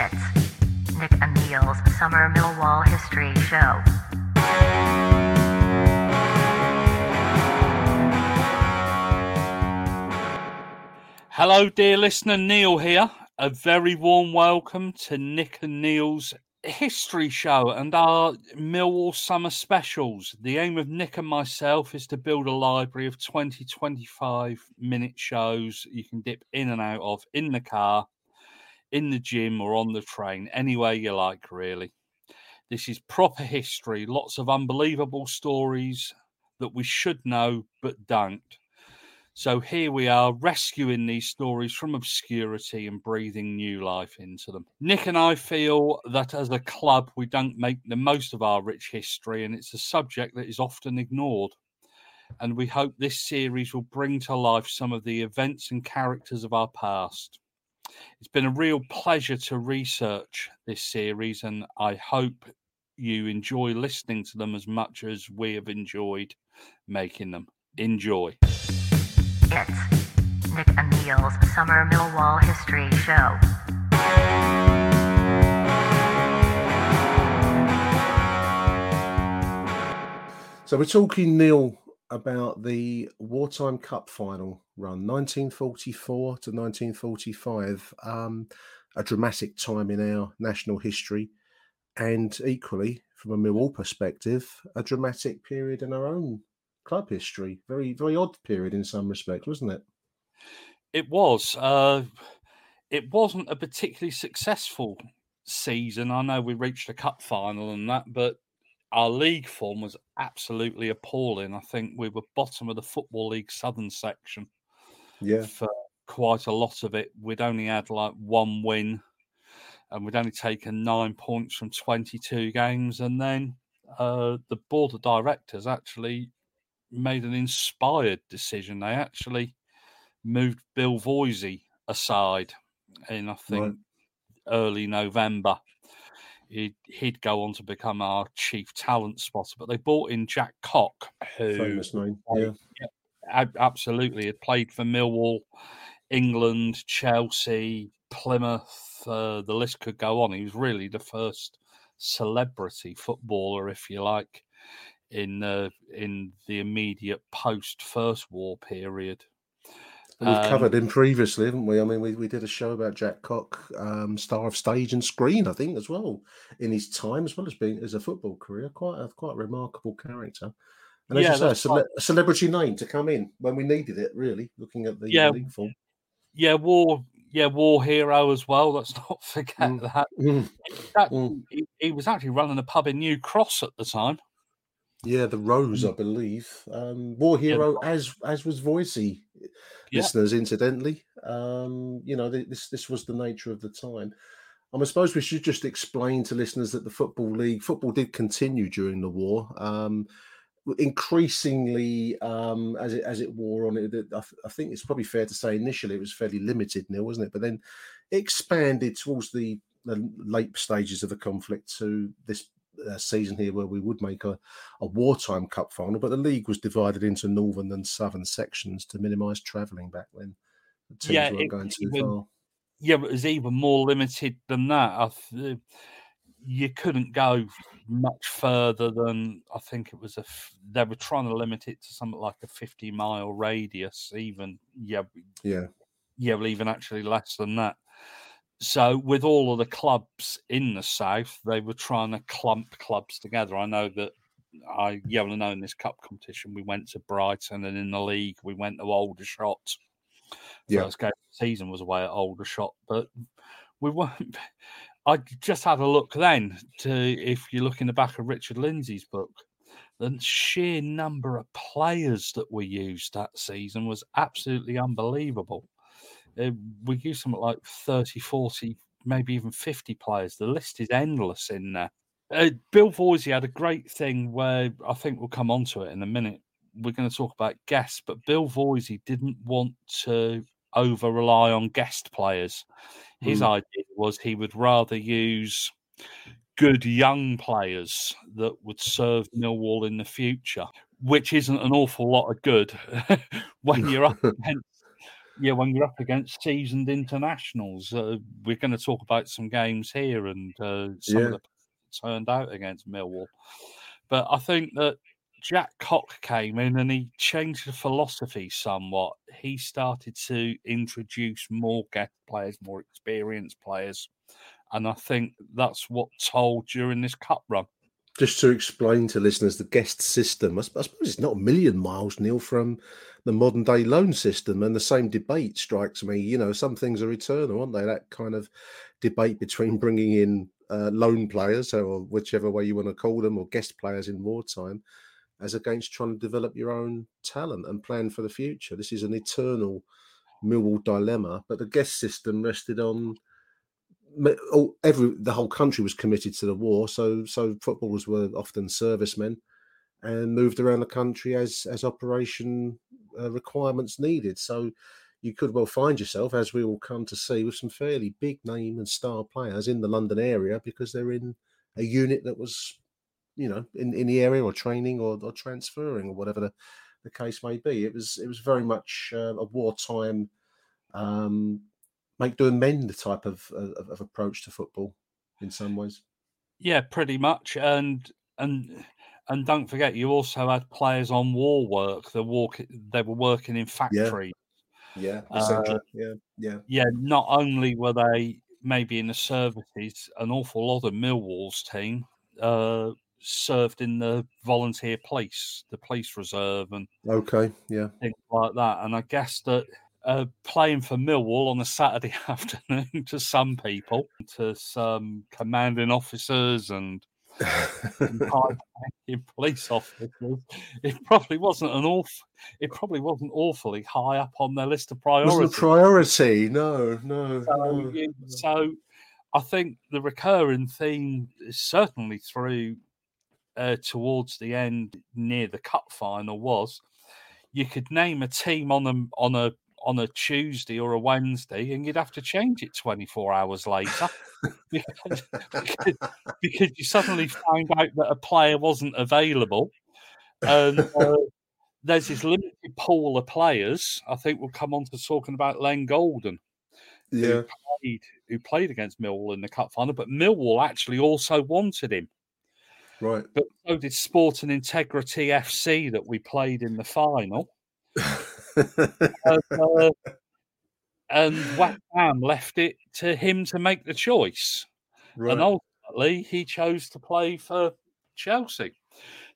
It's Nick and Neil's Summer Millwall History Show. Hello, dear listener. Neil here. A very warm welcome to Nick and Neil's history show and our Millwall summer specials. The aim of Nick and myself is to build a library of 20 25 minute shows you can dip in and out of in the car, in the gym, or on the train, anywhere you like, really. This is proper history, lots of unbelievable stories that we should know but don't. So here we are rescuing these stories from obscurity and breathing new life into them. Nick and I feel that as a club, we don't make the most of our rich history, and it's a subject that is often ignored. And we hope this series will bring to life some of the events and characters of our past. It's been a real pleasure to research this series, and I hope you enjoy listening to them as much as we have enjoyed making them. Enjoy. It's Nick and Neil's Summer Millwall History Show. So we're talking, Neil, about the wartime cup final run, 1944 to 1945. Um, a dramatic time in our national history, and equally, from a Millwall perspective, a dramatic period in our own club history. Very, very odd period in some respects, wasn't it? It was. Uh, it wasn't a particularly successful season. I know we reached a cup final and that, but our league form was absolutely appalling. I think we were bottom of the Football League Southern section. Yeah. For quite a lot of it. We'd only had like one win and we'd only taken nine points from 22 games. And then uh, the board of directors actually made an inspired decision. They actually moved Bill Voisey aside in, I think, right. early November. He'd, he'd go on to become our chief talent spotter, but they brought in Jack Cock, who famous name, yeah. yeah, absolutely had played for Millwall, England, Chelsea, Plymouth. Uh, the list could go on. He was really the first celebrity footballer, if you like, in uh, in the immediate post First War period. We've um, covered him previously, haven't we? I mean, we, we did a show about Jack Cock, um, star of stage and screen, I think, as well, in his time, as well as being as a football career. Quite a quite a remarkable character. And as yeah, you say, a, cele- a, celebrity name to come in when we needed it, really, looking at the yeah, league form. Yeah, war yeah, war hero as well. Let's not forget mm. that. Mm. that mm. He, he was actually running a pub in New Cross at the time. Yeah, the Rose, I believe. Um, War Hero, yeah. as as was Voisey, yeah. listeners. Incidentally, um, you know this this was the nature of the time. Um, I suppose we should just explain to listeners that the football league football did continue during the war. Um, increasingly, um, as it as it wore on, it, I, I think it's probably fair to say initially it was fairly limited, Neil, wasn't it? But then it expanded towards the the late stages of the conflict to this uh, season here where we would make a, a wartime cup final, but the league was divided into northern and southern sections to minimise travelling back then. The teams yeah, weren't going too even, far. Yeah, but it was even more limited than that. I th- you couldn't go much further than I think it was a. F- they were trying to limit it to something like a fifty mile radius. Even yeah, yeah, yeah, well, even actually less than that. So, with all of the clubs in the south, they were trying to clump clubs together. I know that I, yeah, well, I know in this cup competition we went to Brighton, and in the league we went to Aldershot. Yeah. First game of the season was away at Aldershot, but we weren't. I just had a look then to if you look in the back of Richard Lindsay's book, the sheer number of players that we used that season was absolutely unbelievable. Uh, we use something like 30, 40, maybe even 50 players. The list is endless in there. Uh, Bill Voisey had a great thing where I think we'll come on to it in a minute. We're going to talk about guests, but Bill Voisey didn't want to over rely on guest players. His Mm. idea was he would rather use good young players that would serve Millwall in the future, which isn't an awful lot of good when you're up against yeah when you're up against seasoned internationals. Uh, we're going to talk about some games here and uh, some Yeah. of the turned out against Millwall, but I think that. Jack Cock came in and he changed the philosophy somewhat. He started to introduce more guest players, more experienced players, and I think that's what told during this cup run. Just to explain to listeners the guest system, I, suppose it's not a million miles, Neil, from the modern day loan system. And the same debate strikes me. You know, some things are eternal, aren't they? That kind of debate between bringing in uh, loan players, or whichever way you want to call them, or guest players in wartime, as against trying to develop your own talent and plan for the future. This is an eternal Millwall dilemma. But the guest system rested on every the whole country was committed to the war, so so footballers were often servicemen and moved around the country as as operation uh, requirements needed. So you could well find yourself, as we all come to see, with some fairly big name and star players in the London area because they're in a unit that was, you know, in, in the area or training or, or transferring or whatever the, the case may be. It was it was very much uh, a wartime um, make do and mend type of, of of approach to football in some ways. Yeah, pretty much. And and and don't forget, you also had players on war work. They walk. They were working in factories. Yeah, Uh, yeah, yeah. yeah, not only were they maybe in the services, an awful lot of Millwall's team uh, served in the volunteer police, the police reserve, and Okay, yeah. things like that. And I guess that uh, playing for Millwall on a Saturday afternoon to some people, to some commanding officers and high-ranking police officers, it probably wasn't an awful. It probably wasn't awfully high up on their list of priorities. Wasn't a priority. No, no, So, no. you- so I think the recurring theme is certainly through uh, towards the end near the cup final was you could name a team on a on a on a Tuesday or a Wednesday, and you'd have to change it 24 hours later because, because, because you suddenly find out that a player wasn't available. And uh, there's this limited pool of players. I think we'll come on to talking about Len Goulden Yeah, played, who played against Millwall in the cup final, but Millwall actually also wanted him. right. But so did Sport and Integrity FC that we played in the final. And, uh, and West Ham left it to him to make the choice. right. And ultimately, he chose to play for Chelsea.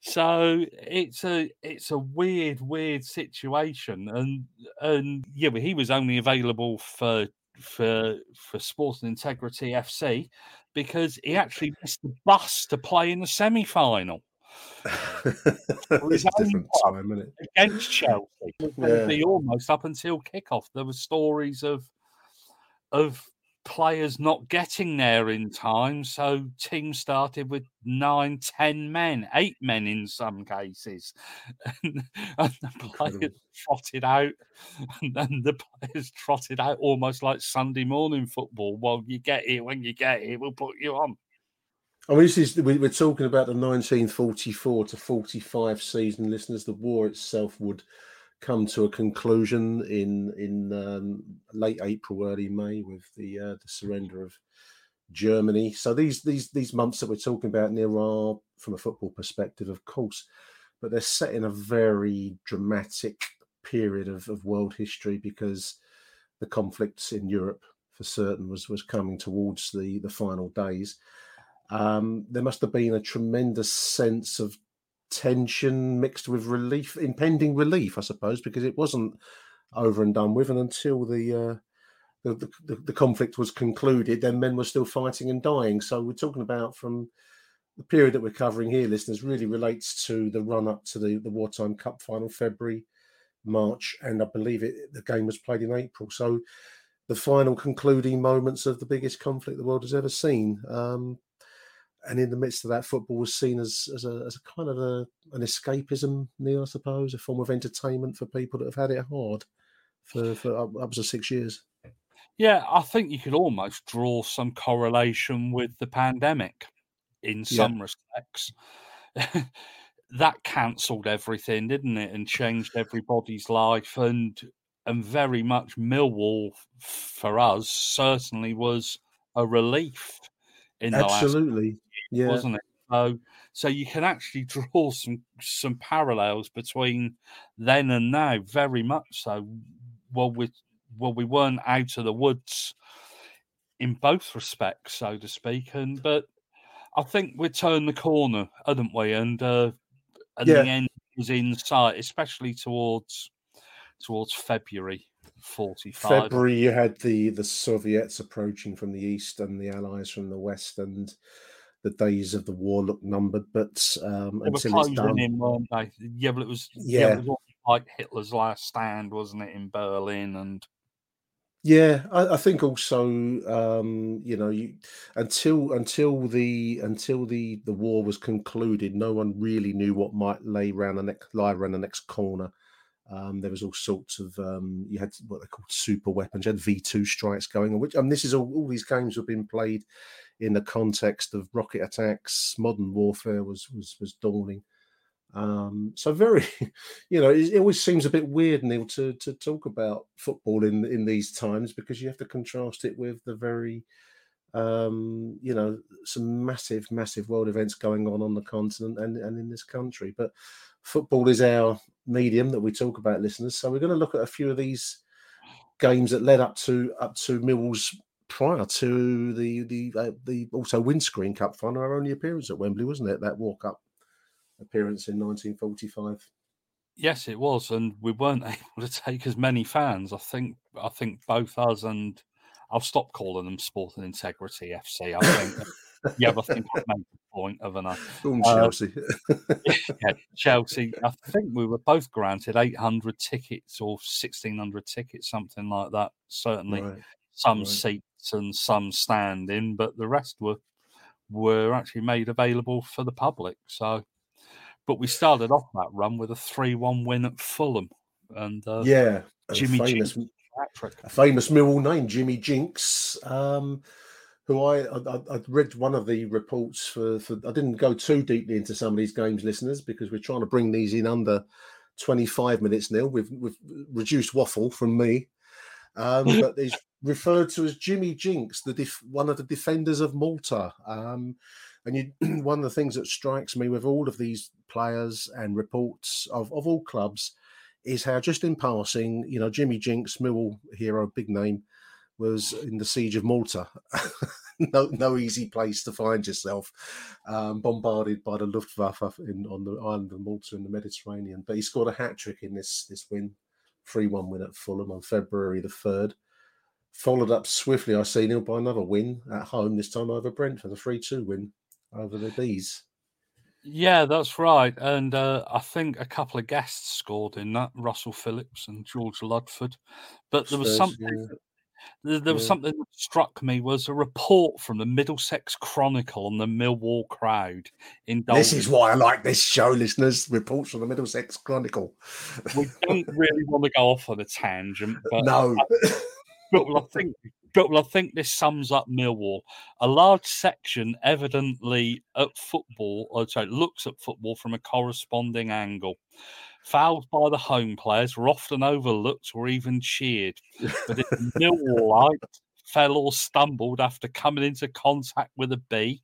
So it's a it's a weird, weird situation, and and yeah, but he was only available for for for Sports and Integrity FC because he actually missed the bus to play in the semi final different own time, isn't it? against Chelsea. It was going Yeah. be almost up until kickoff. There were stories of of players not getting there in time, so teams started with nine, ten men, eight men in some cases, and, and the players Incredible. trotted out, and then the players trotted out almost like Sunday morning football. Well, you get here when you get here, we'll put you on. I mean, this is we, we're talking about the 1944 to 45 season, listeners. The war itself would come to a conclusion in in um, late April, early May, with the uh, the surrender of Germany. So these these these months that we're talking about near are, from a football perspective, of course, but they're set in a very dramatic period of, of world history because the conflicts in Europe for certain was was coming towards the the final days. Um, there must have been a tremendous sense of tension mixed with relief, impending relief, I suppose, because it wasn't over and done with, and until the uh, the, the, the conflict was concluded, then men were still fighting and dying. So we're talking about from the period that we're covering here, listeners, really relates to the run up to the, the wartime cup final, February, March, and I believe it the game was played in April. So the final concluding moments of the biggest conflict the world has ever seen. Um, and in the midst of that, football was seen as as a, as a kind of a, an escapism, Neil, I suppose, a form of entertainment for people that have had it hard for, for up, up to six years. Yeah, I think you could almost draw some correlation with the pandemic in some yeah. respects. that cancelled everything, didn't it, and changed everybody's life and and very much Millwall for us certainly was a relief in absolutely, yeah, wasn't it? So, so you can actually draw some some parallels between then and now, very much so. Well, we well we weren't out of the woods in both respects, so to speak, and but I think we turned the corner, hadn't we? And uh, and yeah. the end was in sight, especially towards towards February. 45 February you had the the Soviets approaching from the east and the allies from the west and the days of the war looked numbered but um they until it's done in, weren't they? yeah but it was yeah, yeah it was like Hitler's last stand wasn't it in Berlin and yeah, I, I, think also, um, you know, you, until until the until the the war was concluded, no one really knew what might lay around the next lie around the next corner. Um, there was all sorts of um, you had what they called super weapons. You had V two strikes going on, which and this is all, all these games have been played in the context of rocket attacks. Modern warfare was was was dawning. Um, so very, you know, it, it, always seems a bit weird, Neil, to to talk about football in in these times because you have to contrast it with the very, um, you know, some massive, massive world events going on on the continent and and in this country. But football is our medium that we talk about, listeners. So we're going to look at a few of these games that led up to up to Millwall's prior to the the uh, the also windscreen cup final, our only appearance at Wembley, wasn't it? That walk up appearance in 1945. Yes, it was, and we weren't able to take as many fans. I think I think both us and I'll stop calling them Sporting Integrity FC. I think yeah, I think I've made the point of an uh, Chelsea. yeah, Chelsea. I think we were both granted 800 tickets or 1600 tickets, something like that. Certainly, right. some right. seats and some standing, but the rest were were actually made available for the public. So but we started off that run with a 3 1 win at Fulham. And uh, yeah, Jimmy famous, Jinks. A famous Millwall name, Jimmy Jinks. Um, who I, I I read one of the reports for, for I didn't go too deeply into some of these games, listeners, because we're trying to bring these in under 25 minutes now. We've, we've reduced waffle from me. Um, but he's referred to as Jimmy Jinks, the def- one of the defenders of Malta. Um, and you, one of the things that strikes me with all of these players and reports of, of all clubs is how just in passing, you know, Jimmy Jinks, Millwall hero, big name, was in the siege of Malta. no, no easy place to find yourself, um, bombarded by the Luftwaffe in, on the island of Malta in the Mediterranean. But he scored a hat trick in this this win, three one win at Fulham on February the third. Followed up swiftly, I see Neil by another win at home. This time over Brentford, a three two win over the bees. Yeah, that's right. And uh, I think a couple of guests scored in that Russell Phillips and George Ludford. But there was something. Yeah. There, there was yeah. something that struck me was a report from the Middlesex Chronicle on the Millwall crowd in. This is why I like this show, listeners. Reports from the Middlesex Chronicle. we don't really want to go off on a tangent, but no. I, but I think but well, I think this sums up Millwall. A large section evidently at football, or sorry, looks at football from a corresponding angle. Fouls by the home players were often overlooked or even cheered. But if Millwallite fell or stumbled after coming into contact with a bee,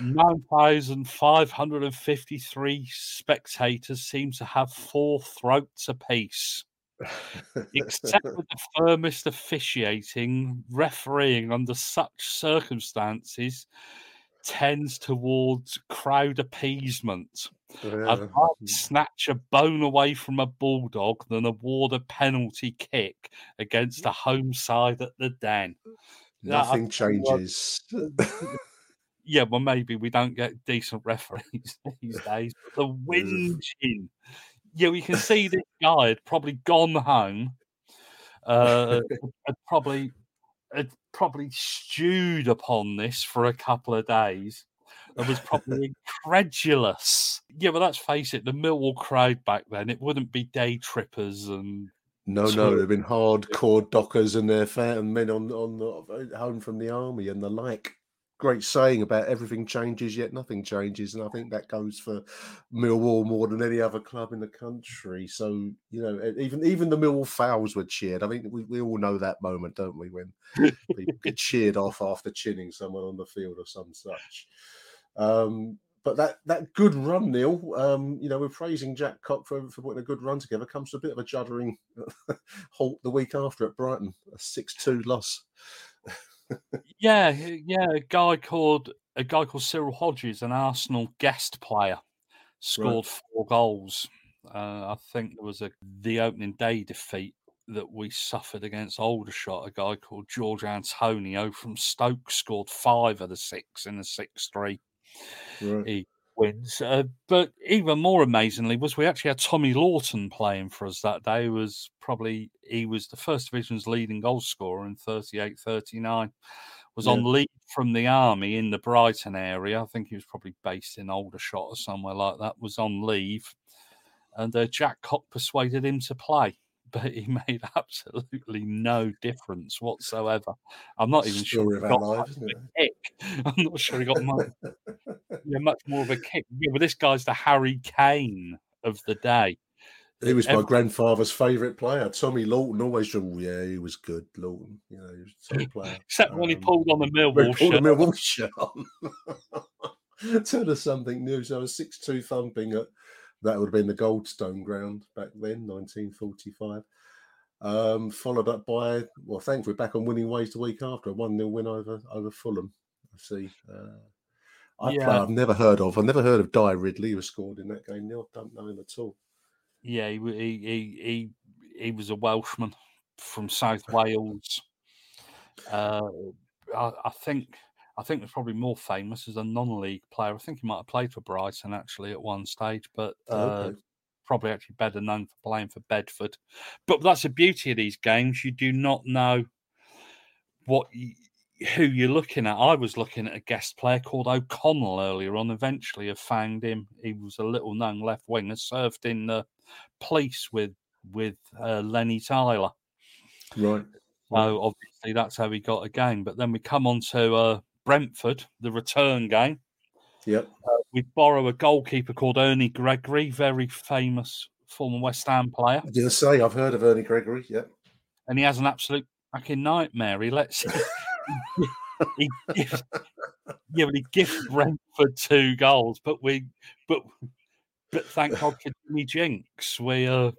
9,553 spectators seem to have four throats apiece. Except with the firmest officiating, refereeing under such circumstances tends towards crowd appeasement. Yeah. I'd rather hmm. snatch a bone away from a bulldog than award a penalty kick against a hmm. home side at the Den. Nothing what, changes. Yeah, well, maybe we don't get decent referees these days. But the whinging, yeah, we can see this guy had probably gone home, uh, had probably had probably stewed upon this for a couple of days. And was probably incredulous. Yeah, but let's face it, the Millwall crowd back then, it wouldn't be day trippers and No, no, they've been hardcore dockers and their fat and men on on the, home from the army and the like. Great saying about everything changes yet nothing changes, and I think that goes for Millwall more than any other club in the country. So you know, even even the Millwall fouls were cheered. I think we, we all know that moment, don't we, when people get cheered off after chinning someone on the field or some such. Um, but that that good run, Neil, um, you know, we're praising Jack Cock for, for putting a good run together. Comes to a bit of a juddering halt the week after at Brighton, a six-two loss. Yeah, yeah, a guy called a guy called Cyril Hodges, an Arsenal guest player, scored four goals. Uh, I think there was a the opening day defeat that we suffered against Aldershot. A guy called George Antonio from Stoke scored five of the six in the six-three Right. he wins. Uh, but even more amazingly was we actually had Tommy Lawton playing for us that day. He was probably he was the first division's leading goal scorer in 38-39. Was on leave from the army in the Brighton area. I think he was probably based in Aldershot or somewhere like that. Was on leave, and uh, Jack Cock persuaded him to play. But he made absolutely no difference whatsoever. I'm not even sure he got our much kick. I'm not sure he got much yeah, much more of a kick. Yeah, but this guy's the Harry Kane of the day. He was my grandfather's favourite player. Tommy Lawton always said, "Oh, yeah, he was good, Lawton. You know, he was a top player. Except when he Um, pulled on the Millwall Paul shirt. Millwall shirt on. Tell us something new. So a six-two thumping at that would have been the Goldstone ground back then, 1945. Um, followed up by well, thankfully back on winning ways the week after a one 0 win over over Fulham. I see. Uh, I Yeah. I've never heard of. I've never heard of Di Ridley who scored in that game. Neil, don't know him at all. Yeah, he, he he he he was a Welshman from South Wales. Uh, I, I think I think was probably more famous as a non-league player. I think he might have played for Brighton actually at one stage, but uh, Okay. probably actually better known for playing for Bedford. But that's the beauty of these games; you do not know what you, who you're looking at. I was looking at a guest player called O'Connell earlier on. Eventually, I found him. He was a little known left winger, served in the police with with uh, Lenny Tyler. Right. So obviously that's how he got a game. But then we come on to uh, Brentford, the return game. Yep. We borrow a goalkeeper called Ernie Gregory, very famous former West Ham player, I didn't say I've heard of Ernie Gregory. Yep. and he has an absolute fucking nightmare. He lets he gives, yeah, but he gives Brentford two goals, but we but but thank God for Jimmy Jinks, we uh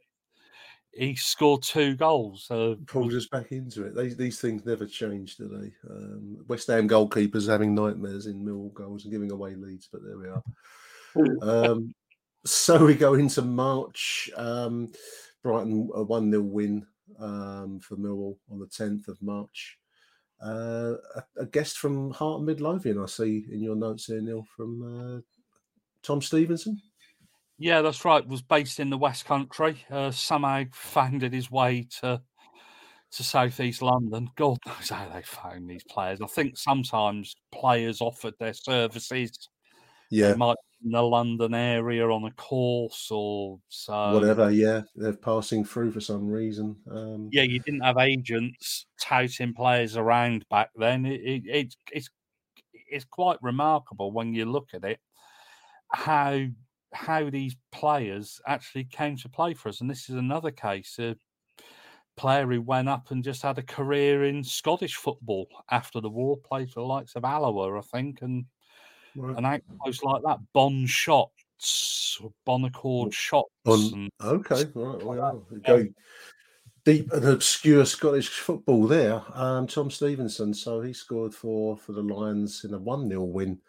he scored two goals. Uh, pulls us back into it. These these things never change, do they? Um, West Ham goalkeepers having nightmares in Millwall goals and giving away leads, but there we are. Um, so we go into March. Um, Brighton a one 0 win um, for Millwall on the tenth of March. Uh, a, a guest from Heart of Midlothian, I see in your notes here, Neil, from uh, Tom Stevenson. Yeah, that's right. Was based in the West Country. Uh, somehow found his way to to southeast London. God knows how they found these players. I think sometimes players offered their services. Yeah, They might be in the London area on a course or so. whatever. Yeah, they're passing through for some reason. Um, Yeah, you didn't have agents touting players around back then. It, it, it's it's it's quite remarkable when you look at it how how these players actually came to play for us. And this is another case. A player who went up and just had a career in Scottish football after the war, played for the likes of Alloa, I think, and right. an outpost like that. Bon Shots, or Bonaccord Shots. On- and Okay, right. Well, go deep and obscure Scottish football there. Um, Tom Stevenson, so he scored for for the Lions in a one 0 win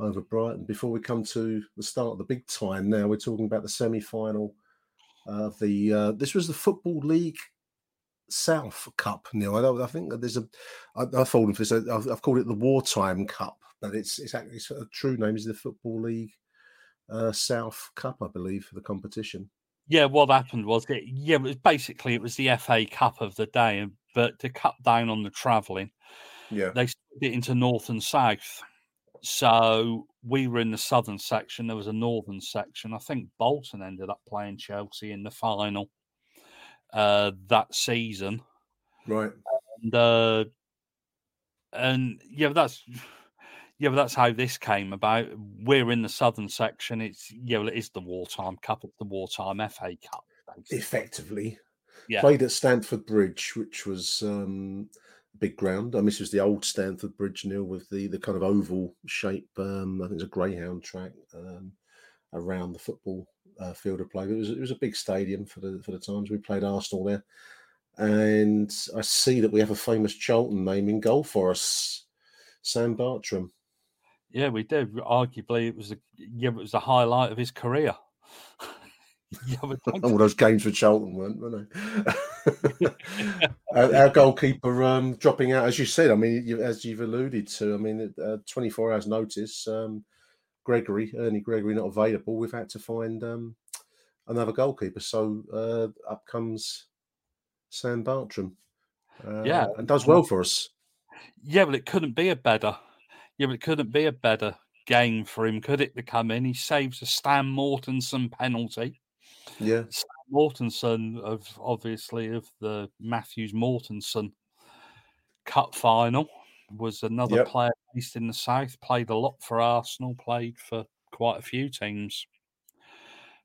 over Brighton. Before we come to the start of the big time, now we're talking about the semi final of the. Uh, this was the Football League South Cup. Neil, I, I think that there's a. I, I've fallen for this. I've, I've called it the Wartime Cup, but it's it's actually it's a true name is the Football League uh, South Cup, I believe, for the competition. Yeah, what happened was it. Yeah, it was basically it was the FA Cup of the day, but to cut down on the travelling, Yeah, they split it into north and south. So we were in the southern section. There was a northern section. I think Bolton ended up playing Chelsea in the final uh, that season. right. And, uh, and yeah, that's yeah, but that's how this came about. We're in the southern section. It's yeah, well, it is the wartime cup. It's the wartime FA Cup. basically. Effectively, Yeah. played at Stamford Bridge, which was um, big ground. I mean, this was the old Stamford Bridge, Neil, with the the kind of oval shape. Um, I think it's a greyhound track um, around the football uh, field of play. But It was it was a big stadium for the for the times we played Arsenal there. And I see that we have a famous Charlton name in goal for us, Sam Bartram. Yeah, we did. Arguably, it was a yeah, it was the highlight of his career. yeah, All those games for Charlton weren't, were they? our, our goalkeeper um, dropping out, as you said. I mean, you, as you've alluded to, I mean, uh, 24 hours notice. Um, Gregory, Ernie Gregory, not available. We've had to find um, another goalkeeper. So uh, up comes Sam Bartram. Uh, Yeah. and does well for us. yeah, well, it couldn't be a better. Yeah, but it couldn't be a better game for him, could it? To come in, he saves a Stan Mortensen penalty. Yeah, Mortensen of obviously of the Matthews Mortensen Cup final was another Yep. player based in the south. Played a lot for Arsenal. Played for quite a few teams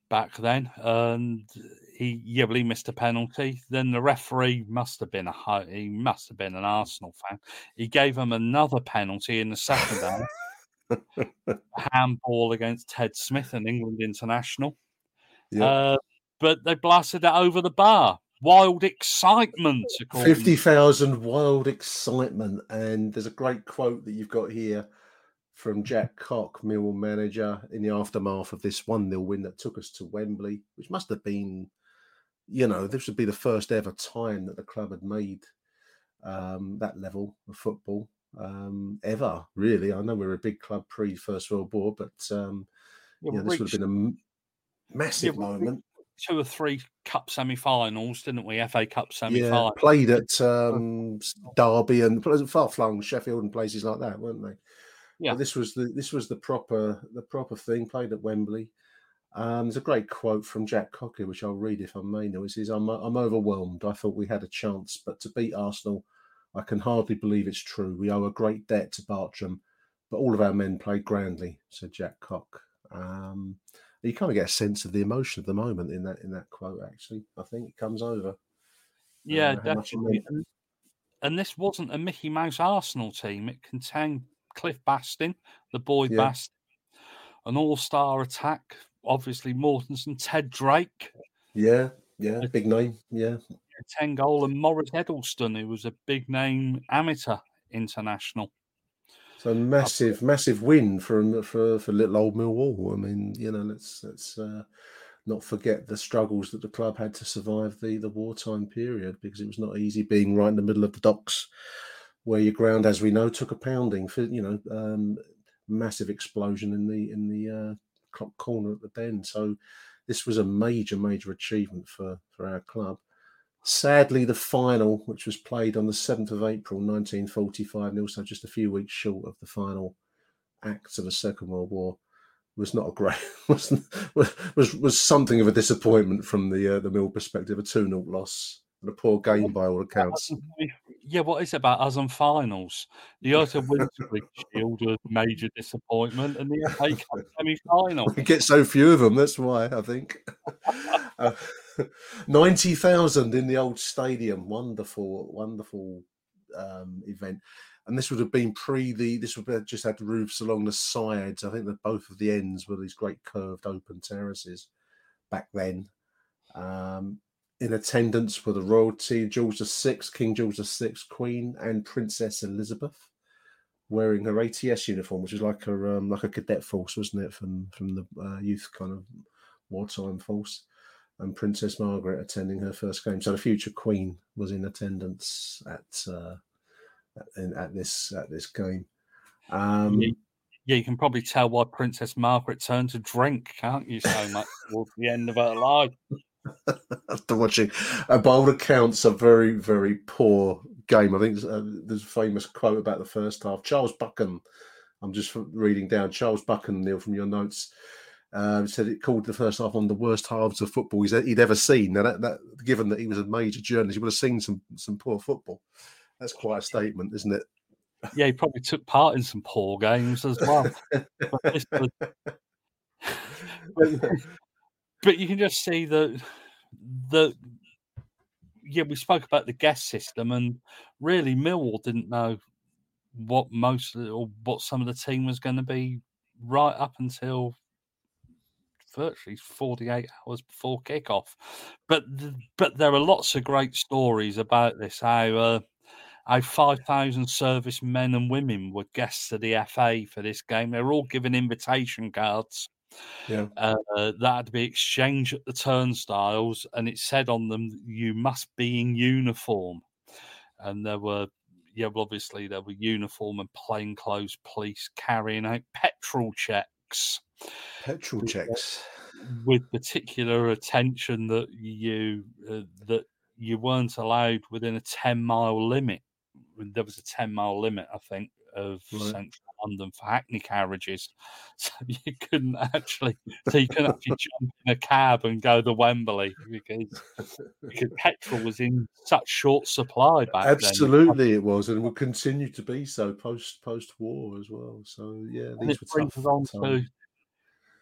back then, and he yeah, well, he missed a penalty. Then the referee must have been a he must have been an Arsenal fan. He gave him another penalty in the second half. handball against Ted Smith, an England international. yeah. Uh, but they blasted it over the bar. Wild excitement. according- 50,000 wild excitement. And there's a great quote that you've got here from Jack Cock, Millwall manager, in the aftermath of this 1 0 win that took us to Wembley, which must have been, you know, this would be the first ever time that the club had made um, that level of football um, ever, really. I know we are a big club pre First World War, but um, Yeah, you know, this would have been a m- massive moment. Two or three cup semi-finals, didn't we? FA Cup semi-final. played at um, Derby and far flung Sheffield and places like that, weren't they? Yeah. But this was the this was the proper the proper thing. Played at Wembley. Um, there's a great quote from Jack Cocker, which I'll read if I may. Now, he says, "I'm I'm overwhelmed. I thought we had a chance, but to beat Arsenal, I can hardly believe it's true. We owe a great debt to Bartram, but all of our men played grandly," said Jack Cock. Um, you kind of get a sense of the emotion of the moment in that in that quote. Actually, I think it comes over. Yeah, uh, how much it definitely. And, and this wasn't a Mickey Mouse Arsenal team. It contained Cliff Bastin, the boy Yeah. Bastin, an all-star attack. Obviously, Mortensen, Ted Drake, Yeah, yeah, big name. Yeah, 10 goal, and Maurice Edelston, who was a big name amateur international. So massive, massive win for for for little old Millwall. I mean, you know, let's let's uh, not forget the struggles that the club had to survive the the wartime period because it was not easy being right in the middle of the docks, where your ground, as we know, took a pounding. For you know, um, massive explosion in the in the uh, clock corner at the bend. So this was a major, major achievement for for our club. Sadly, the final, which was played on the 7th of April 1945, and also just a few weeks short of the final acts of the Second World War, was not a great was was was something of a disappointment from the uh, the Mill perspective. A 2 0 loss and a poor game by all accounts. Yeah, what is it about us and finals? The Otter Winterberg Shield was a major disappointment, and the FA Cup semi-final. We get so few of them. That's why I think uh, ninety thousand in the old stadium. Wonderful, wonderful um, event. And this would have been pre the. This would have just had roofs along the sides. I think that both of the ends were these great curved open terraces back then. Um, in attendance were the royalty, George VI, King George VI, Queen, and Princess Elizabeth, wearing her ATS uniform, which was like a um, like a cadet force, wasn't it, from from the uh, youth kind of wartime force. And Princess Margaret attending her first game. So the future Queen was in attendance at uh, at, at this at this game. Um, yeah, yeah, you can probably tell why Princess Margaret turned to drink, can't you? So much towards the end of her life. After watching, uh, by all accounts, a very, very poor game. I think uh, there's a famous quote about the first half. Charles Buchan, I'm just reading down. Charles Buchan, Neil, from your notes, uh, said it called the first half one of the worst halves of football he's, he'd ever seen. Now, that, that, given that he was a major journalist, he would have seen some some poor football. That's quite a statement, isn't it? Yeah, he probably took part in some poor games as well. but, but you can just see that the yeah, we spoke about the guest system, and really Millwall didn't know what most or what some of the team was going to be right up until virtually 48 hours before kickoff. But but there are lots of great stories about this. How uh, how 5,000 service men and women were guests of the FA for this game. They were all given invitation cards yeah. Uh, that had to be exchanged at the turnstiles, and it said on them, "You must be in uniform." And there were, yeah, well, obviously there were uniform and plainclothes police carrying out petrol checks. Petrol with, checks with particular attention that you uh, that you weren't allowed within a ten mile limit. There was a ten mile limit, I think, of right. central London for Hackney carriages, so you couldn't actually, so you couldn't actually jump in a cab and go to Wembley because, because petrol was in such short supply back Absolutely, then. it was, and will continue to be so post post war as well. So yeah, these were tough. On to,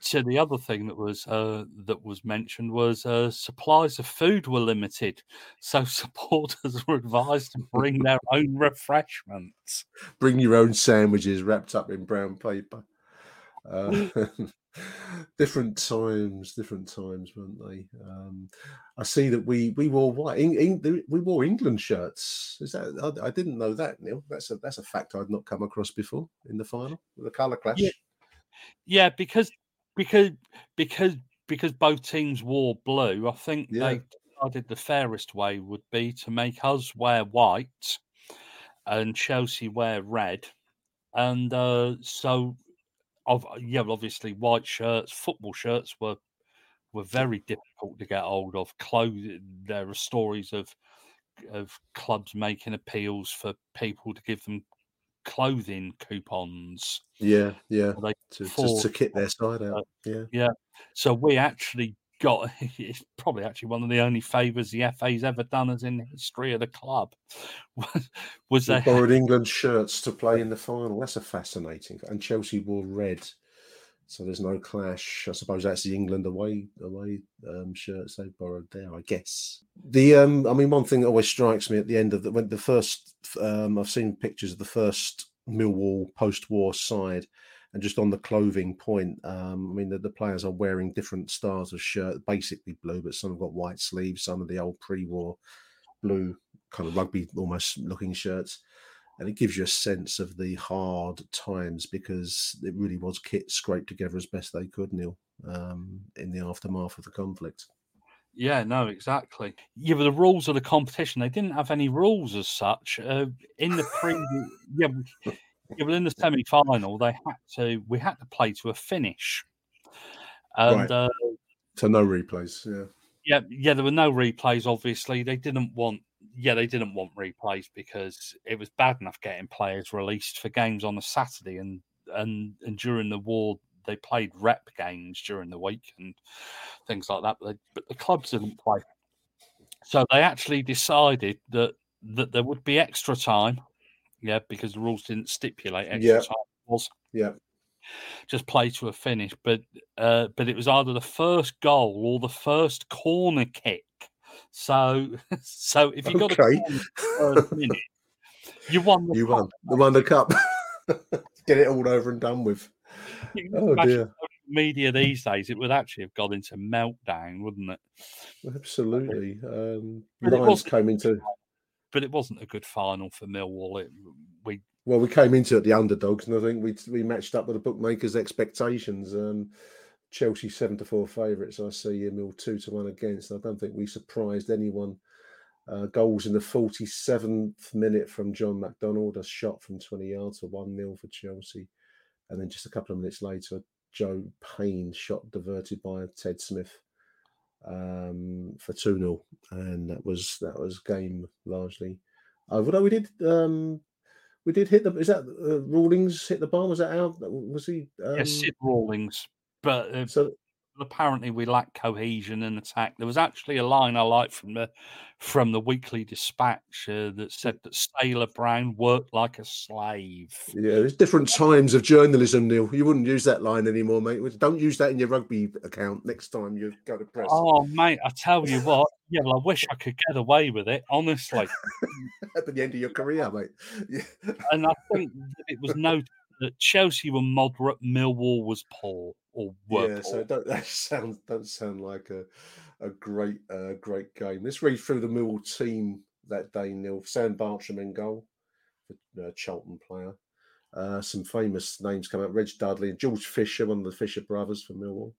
to the other thing that was uh, that was mentioned was uh, supplies of food were limited, so supporters were advised to bring their own refreshments. Bring your own sandwiches wrapped up in brown paper. Uh, different times, different times, weren't they? Um, I see that we we wore white. In, in, we wore England shirts. Is that? I, I, didn't know that, Neil. That's a that's a fact I'd not come across before in the final. The colour clash. Yeah. yeah, because because because because both teams wore blue, I think yeah. they decided the fairest way would be to make us wear white and Chelsea wear red, and uh, so of yeah, obviously white shirts, football shirts were were very difficult to get hold of. Clothes, there are stories of of clubs making appeals for people to give them clothing coupons. Yeah, yeah. To, just to kit their side out. Uh, yeah, yeah. So we actually got it's probably actually one of the only favours the FA's ever done as in the history of the club. was they borrowed England shirts to play in the final? That's a fascinating. And Chelsea wore red so there's no clash. I suppose that's the England away away um, shirts they borrowed there. I guess the um, I mean, one thing that always strikes me at the end of the when the first um, I've seen pictures of the first Millwall post-war side, and just on the clothing point, um, I mean, the, the, players are wearing different styles of shirt, basically blue, but some have got white sleeves, some of the old pre-war blue kind of rugby almost looking shirts and it gives you a sense of the hard times because it really was kit scraped together as best they could, Neil, um, in the aftermath of the conflict. Yeah, no, exactly. Yeah, but the rules of the competition, they didn't have any rules as such. Uh, in the pre, yeah, yeah, but in the semi final, they had to, we had to play to a finish. And, right. uh, so no replays, yeah. Yeah, yeah, there were no replays, obviously. They didn't want yeah, they didn't want replays because it was bad enough getting players released for games on a Saturday, and and and during the war they played rep games during the week and things like that. But, they, but the clubs didn't play, so they actually decided that that there would be extra time. Yeah, because the rules didn't stipulate extra yeah. time. Was yeah just play to a finish. But uh, but it was either the first goal or the first corner kick so, so if you got okay. a minute, you won. you cup. won. You won the cup. Get it all over and done with. Oh dear. media these days, it would actually have gone into meltdown, wouldn't it? Absolutely. Um, But it Lions wasn't- came into But it wasn't a good final for Millwall. It, we well, we came into it the underdogs, and I think we we matched up with the bookmakers' expectations. Um, Chelsea seven to four favourites. I see Mill two to one against. I don't think we surprised anyone. Uh, goals in the forty seventh minute from John McDonald, a shot from twenty yards for one 0 for Chelsea, and then just a couple of minutes later, Joe Payne shot diverted by Ted Smith um, for two 0 and that was that was game largely. Although we did um, we did hit the is that uh, Rawlings hit the bar? Was that out? Was he? Um, yeah, Sid Rawlings, but uh, so apparently we lack cohesion in attack. There was actually a line I liked from the from the Weekly Dispatch uh, that said that Sailor Brown worked like a slave. yeah, there's different times of journalism, Neil. You wouldn't use that line anymore, mate. Don't use that in your rugby account next time you go to press. Oh, mate, I tell you what. Yeah, well, I wish I could get away with it, honestly. At the end of your career, mate. Yeah. And I think that it was noted that Chelsea were moderate, Millwall was poor or were yeah, poor. so don't that sound don't sound like a a great uh, great game. Let's read through the Millwall team that day. Neil Sam Bartram in goal, the uh, Charlton player. Uh, some famous names come out: Reg Dudley and George Fisher, one of the Fisher brothers for Millwall.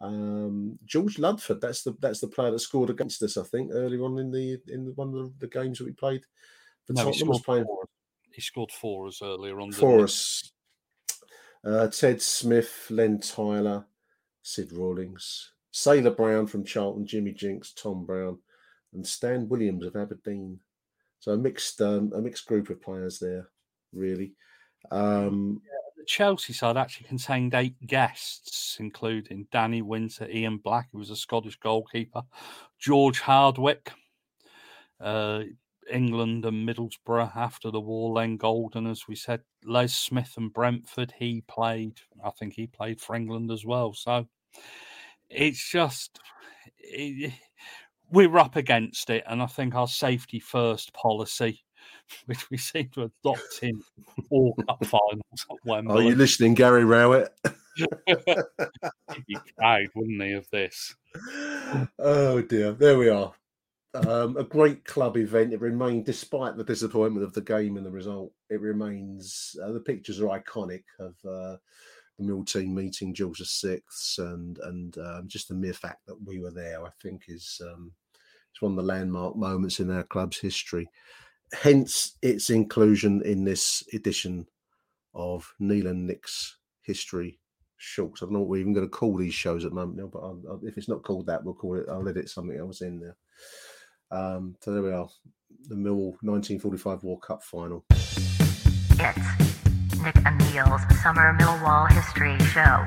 Um, George Ludford, that's the that's the player that scored against us, I think, earlier on in the in one of the, the games that we played. For No, Tottenham was playing four. He scored four us earlier on. for us. Uh, Ted Smith, Len Tyler, Sid Rawlings, Sailor Brown from Charlton, Jimmy Jinks, Tom Brown, and Stan Williams of Aberdeen. So a mixed um, a mixed group of players there, really. Um, The Chelsea side actually contained eight guests, including Danny Winter, Ian Black, who was a Scottish goalkeeper, George Hardwick, uh, England and Middlesbrough after the war, Len Goulden, as we said, Les Smith and Brentford. He played, I think he played for England as well. So it's just, it, we're up against it. And I think our safety first policy, which we seem to adopt in all cup finals at are you listening, Gary Rowett? He'd be proud, wouldn't he, of this? oh dear, there we are. Um, a great club event. It remained, despite the disappointment of the game and the result, it remains. Uh, the pictures are iconic of uh, the Mill team meeting George VI, and and um, just the mere fact that we were there, I think, is um, it's one of the landmark moments in our club's history. Hence, its inclusion in this edition of Neil and Nick's History Shorts. I don't know what we're even going to call these shows at the moment, but I'll, I'll- if it's not called that, we'll call it. I'll edit something else in there. Um, so there we are, the Mill 1945 War Cup final. It's Nick and Neil's Summer Millwall History Show.